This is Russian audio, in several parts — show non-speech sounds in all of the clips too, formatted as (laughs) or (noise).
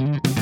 Mm-hmm.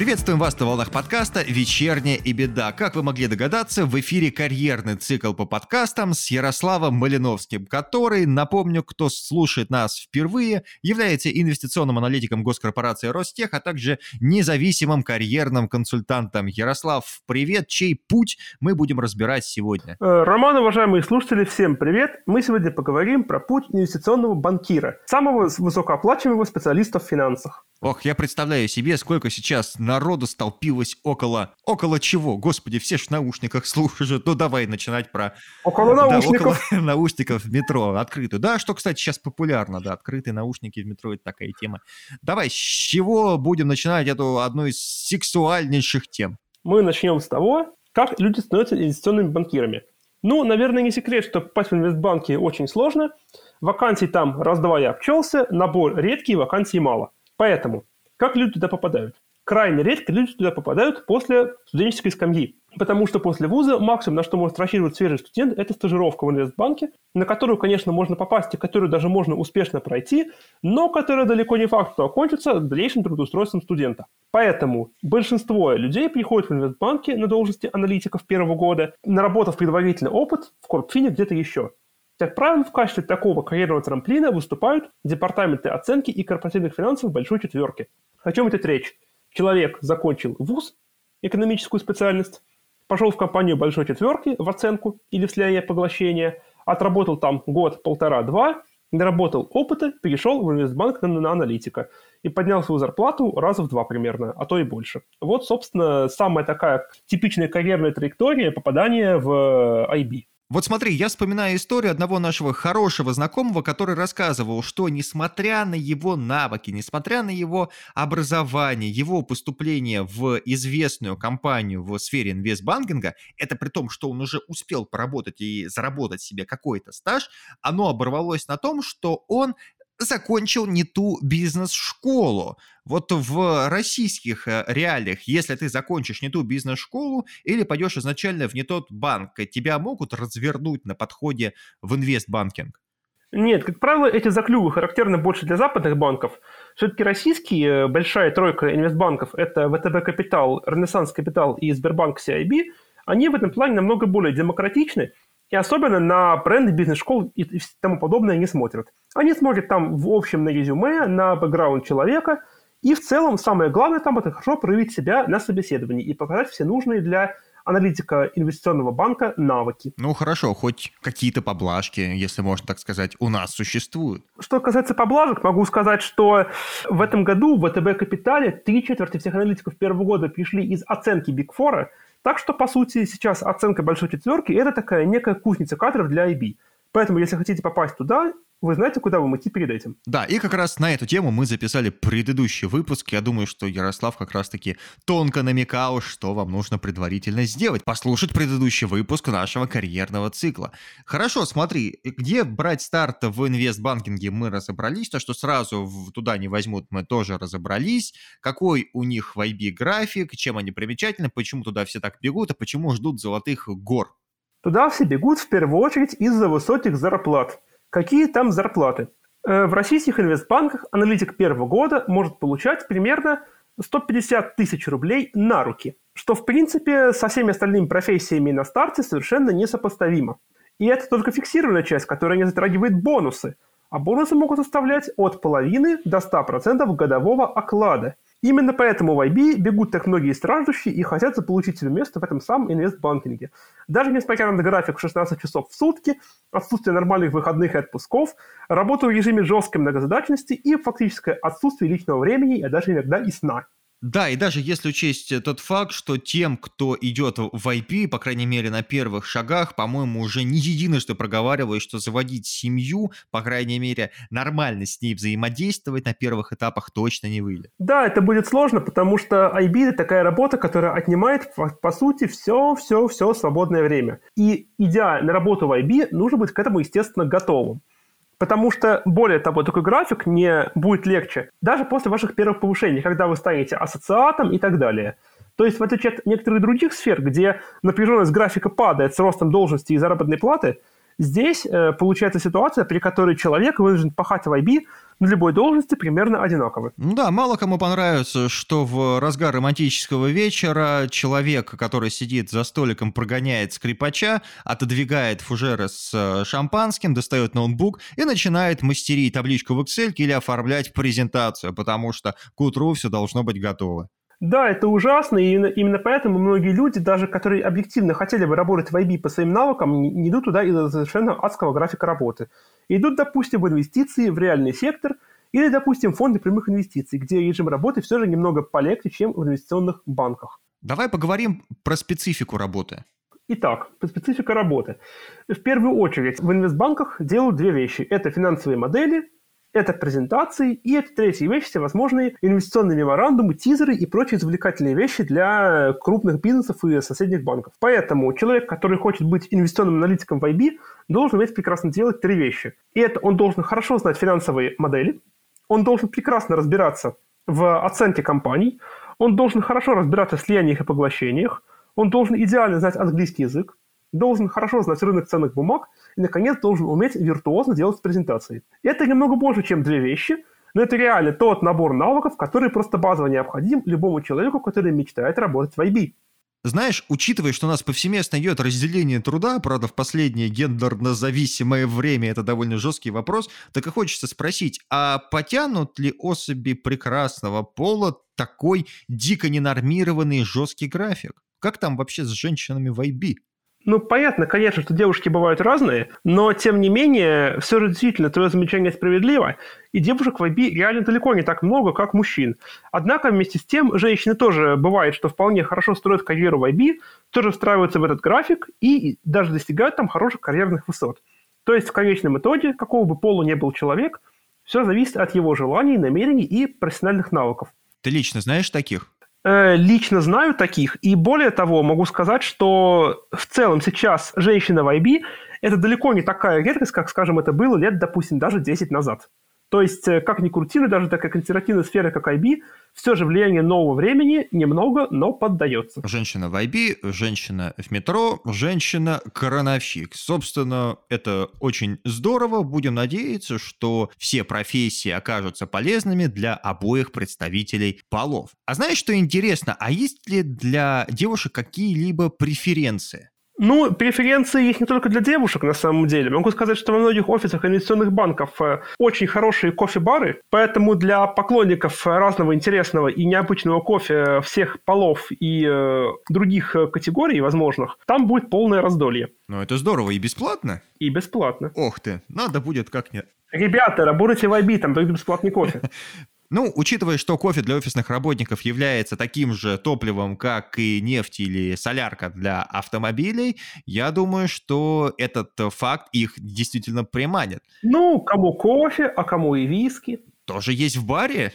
Приветствуем вас на волнах подкаста «Вечерняя и беда». Как вы могли догадаться, в эфире карьерный цикл по подкастам с Ярославом Малиновским, который, напомню, кто слушает нас впервые, является инвестиционным аналитиком госкорпорации Ростех, а также независимым карьерным консультантом. Ярослав, привет! Чей путь мы будем разбирать сегодня? Э, Роман, уважаемые слушатели, всем привет! Мы сегодня поговорим про путь инвестиционного банкира, самого высокооплачиваемого специалиста в финансах. Ох, я представляю себе, сколько сейчас народу столпилось около... Около чего? Господи, все ж в наушниках слушают. Ну, давай начинать про... Около наушников. Да, около наушников (laughs) в метро, открытую. Да, что, кстати, сейчас популярно, да, открытые наушники в метро, это такая тема. Давай, с чего будем начинать эту одну из сексуальнейших тем? Мы начнем с того, как люди становятся инвестиционными банкирами. Ну, наверное, не секрет, что попасть в инвестбанки очень сложно. Вакансий там раз-два я обчелся, набор редкий, вакансий мало. Поэтому, как люди туда попадают? Крайне редко люди туда попадают после студенческой скамьи. Потому что после вуза максимум, на что может рассчитывать свежий студент, это стажировка в инвестбанке, на которую, конечно, можно попасть и которую даже можно успешно пройти, но которая далеко не факт, что окончится дальнейшим трудоустройством студента. Поэтому большинство людей приходят в инвестбанки на должности аналитиков первого года, наработав предварительный опыт в Корпфине где-то еще. Как правило, в качестве такого карьерного трамплина выступают департаменты оценки и корпоративных финансов большой четверки. О чем идет речь? Человек закончил вуз, экономическую специальность, пошел в компанию большой четверки в оценку или в слияние поглощения, отработал там год, полтора, два, наработал опыта, перешел в инвестбанк на, на аналитика и поднял свою зарплату раза в два примерно, а то и больше. Вот, собственно, самая такая типичная карьерная траектория попадания в IB. Вот смотри, я вспоминаю историю одного нашего хорошего знакомого, который рассказывал, что несмотря на его навыки, несмотря на его образование, его поступление в известную компанию в сфере инвестбанкинга, это при том, что он уже успел поработать и заработать себе какой-то стаж, оно оборвалось на том, что он закончил не ту бизнес-школу. Вот в российских э, реалиях, если ты закончишь не ту бизнес-школу или пойдешь изначально в не тот банк, тебя могут развернуть на подходе в инвестбанкинг? Нет, как правило, эти заклювы характерны больше для западных банков. Все-таки российские, большая тройка инвестбанков, это ВТБ Капитал, Ренессанс Капитал и Сбербанк CIB, они в этом плане намного более демократичны, и особенно на бренды бизнес-школ и тому подобное не смотрят. Они смотрят там в общем на резюме, на бэкграунд человека, и в целом самое главное там это хорошо проявить себя на собеседовании и показать все нужные для аналитика инвестиционного банка навыки. Ну хорошо, хоть какие-то поблажки, если можно так сказать, у нас существуют. Что касается поблажек, могу сказать, что в этом году в ВТБ Капитале три четверти всех аналитиков первого года пришли из оценки Биг Фора, так что, по сути, сейчас оценка большой четверки – это такая некая кузница кадров для IB. Поэтому, если хотите попасть туда, вы знаете, куда вам идти перед этим. Да, и как раз на эту тему мы записали предыдущий выпуск. Я думаю, что Ярослав как раз-таки тонко намекал, что вам нужно предварительно сделать. Послушать предыдущий выпуск нашего карьерного цикла. Хорошо, смотри, где брать старт в инвестбанкинге мы разобрались. То, что сразу туда не возьмут, мы тоже разобрались. Какой у них в IB график, чем они примечательны, почему туда все так бегут, а почему ждут золотых гор. Туда все бегут в первую очередь из-за высоких зарплат. Какие там зарплаты? Э, в российских инвестбанках аналитик первого года может получать примерно 150 тысяч рублей на руки, что в принципе со всеми остальными профессиями на старте совершенно несопоставимо. И это только фиксированная часть, которая не затрагивает бонусы, а бонусы могут составлять от половины до 100% годового оклада – Именно поэтому в IB бегут так многие страждущие и хотят заполучить себе место в этом самом инвестбанкинге. Даже несмотря на график 16 часов в сутки, отсутствие нормальных выходных и отпусков, работу в режиме жесткой многозадачности и фактическое отсутствие личного времени, а даже иногда и сна. Да, и даже если учесть тот факт, что тем, кто идет в IP, по крайней мере на первых шагах, по-моему, уже не единожды проговаривают, что заводить семью, по крайней мере, нормально с ней взаимодействовать на первых этапах точно не выйдет. Да, это будет сложно, потому что IB это такая работа, которая отнимает, по сути, все-все-все свободное время. И идя на работу в IB, нужно быть к этому, естественно, готовым. Потому что, более того, такой график не будет легче даже после ваших первых повышений, когда вы станете ассоциатом и так далее. То есть, в отличие от некоторых других сфер, где напряженность графика падает с ростом должности и заработной платы, здесь э, получается ситуация, при которой человек вынужден пахать в IB на любой должности примерно одинаковы. Ну да, мало кому понравится, что в разгар романтического вечера человек, который сидит за столиком, прогоняет скрипача, отодвигает фужеры с э, шампанским, достает ноутбук и начинает мастерить табличку в Excel или оформлять презентацию, потому что к утру все должно быть готово. Да, это ужасно, и именно поэтому многие люди, даже которые объективно хотели бы работать в IB по своим навыкам, не идут туда из-за совершенно адского графика работы. Идут, допустим, в инвестиции, в реальный сектор, или, допустим, фонды прямых инвестиций, где режим работы все же немного полегче, чем в инвестиционных банках. Давай поговорим про специфику работы. Итак, специфика работы. В первую очередь в инвестбанках делают две вещи. Это финансовые модели это презентации, и это третья вещь, всевозможные инвестиционные меморандумы, тизеры и прочие извлекательные вещи для крупных бизнесов и соседних банков. Поэтому человек, который хочет быть инвестиционным аналитиком в IB, должен уметь прекрасно делать три вещи. И это он должен хорошо знать финансовые модели, он должен прекрасно разбираться в оценке компаний, он должен хорошо разбираться в слияниях и поглощениях, он должен идеально знать английский язык, должен хорошо знать рынок ценных бумаг и, наконец, должен уметь виртуозно делать презентации. Это немного больше, чем две вещи, но это реально тот набор навыков, который просто базово необходим любому человеку, который мечтает работать в IB. Знаешь, учитывая, что у нас повсеместно идет разделение труда, правда, в последнее гендерно-зависимое время это довольно жесткий вопрос, так и хочется спросить, а потянут ли особи прекрасного пола такой дико ненормированный жесткий график? Как там вообще с женщинами в IB? Ну, понятно, конечно, что девушки бывают разные, но, тем не менее, все же действительно твое замечание справедливо, и девушек в IB реально далеко не так много, как мужчин. Однако, вместе с тем, женщины тоже бывает, что вполне хорошо строят карьеру в IB, тоже встраиваются в этот график и даже достигают там хороших карьерных высот. То есть, в конечном итоге, какого бы пола не был человек, все зависит от его желаний, намерений и профессиональных навыков. Ты лично знаешь таких? Э, лично знаю таких, и более того, могу сказать, что в целом сейчас женщина в IB – это далеко не такая редкость, как, скажем, это было лет, допустим, даже 10 назад. То есть, э, как ни крути, даже такая консервативная сфера, как IB, все же влияние нового времени немного, но поддается. Женщина в IB, женщина в метро, женщина-крановщик. Собственно, это очень здорово. Будем надеяться, что все профессии окажутся полезными для обоих представителей полов. А знаешь, что интересно? А есть ли для девушек какие-либо преференции? Ну, преференции есть не только для девушек, на самом деле. Могу сказать, что во многих офисах инвестиционных банков э, очень хорошие кофе-бары, поэтому для поклонников разного интересного и необычного кофе всех полов и э, других категорий возможных, там будет полное раздолье. Ну, это здорово. И бесплатно? И бесплатно. Ох ты, надо будет как-нибудь. Ребята, работайте в IB, там дают бесплатный кофе. (laughs) Ну, учитывая, что кофе для офисных работников является таким же топливом, как и нефть или солярка для автомобилей, я думаю, что этот факт их действительно приманит. Ну, кому кофе, а кому и виски. Тоже есть в баре?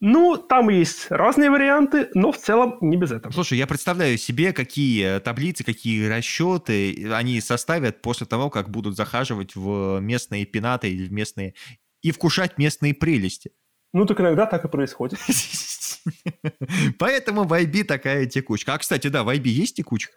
Ну, там есть разные варианты, но в целом не без этого. Слушай, я представляю себе, какие таблицы, какие расчеты они составят после того, как будут захаживать в местные пенаты или в местные и вкушать местные прелести. Ну, так иногда так и происходит. (laughs) Поэтому в IB такая текучка. А, кстати, да, в IB есть текучка?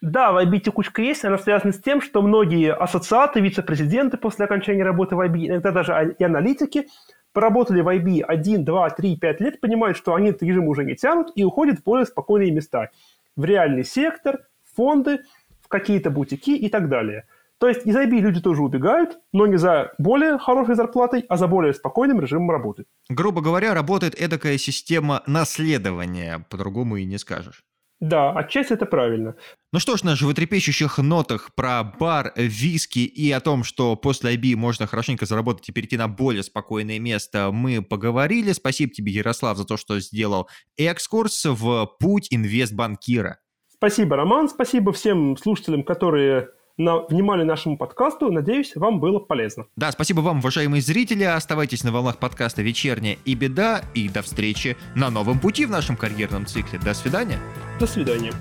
Да, в IB текучка есть, она связана с тем, что многие ассоциаты, вице-президенты после окончания работы в IB, иногда даже и аналитики, поработали в IB 1, 2, 3, 5 лет, понимают, что они этот режим уже не тянут и уходят в более спокойные места. В реальный сектор, фонды, в какие-то бутики и так далее. То есть из IB люди тоже убегают, но не за более хорошей зарплатой, а за более спокойным режимом работы. Грубо говоря, работает эдакая система наследования, по-другому и не скажешь. Да, отчасти это правильно. Ну что ж, на животрепещущих нотах про бар, виски и о том, что после IB можно хорошенько заработать и перейти на более спокойное место, мы поговорили. Спасибо тебе, Ярослав, за то, что сделал экскурс в путь инвестбанкира. Спасибо, Роман. Спасибо всем слушателям, которые на внимание нашему подкасту. Надеюсь, вам было полезно. Да, спасибо вам, уважаемые зрители. Оставайтесь на волнах подкаста «Вечерняя и беда». И до встречи на новом пути в нашем карьерном цикле. До свидания. До свидания.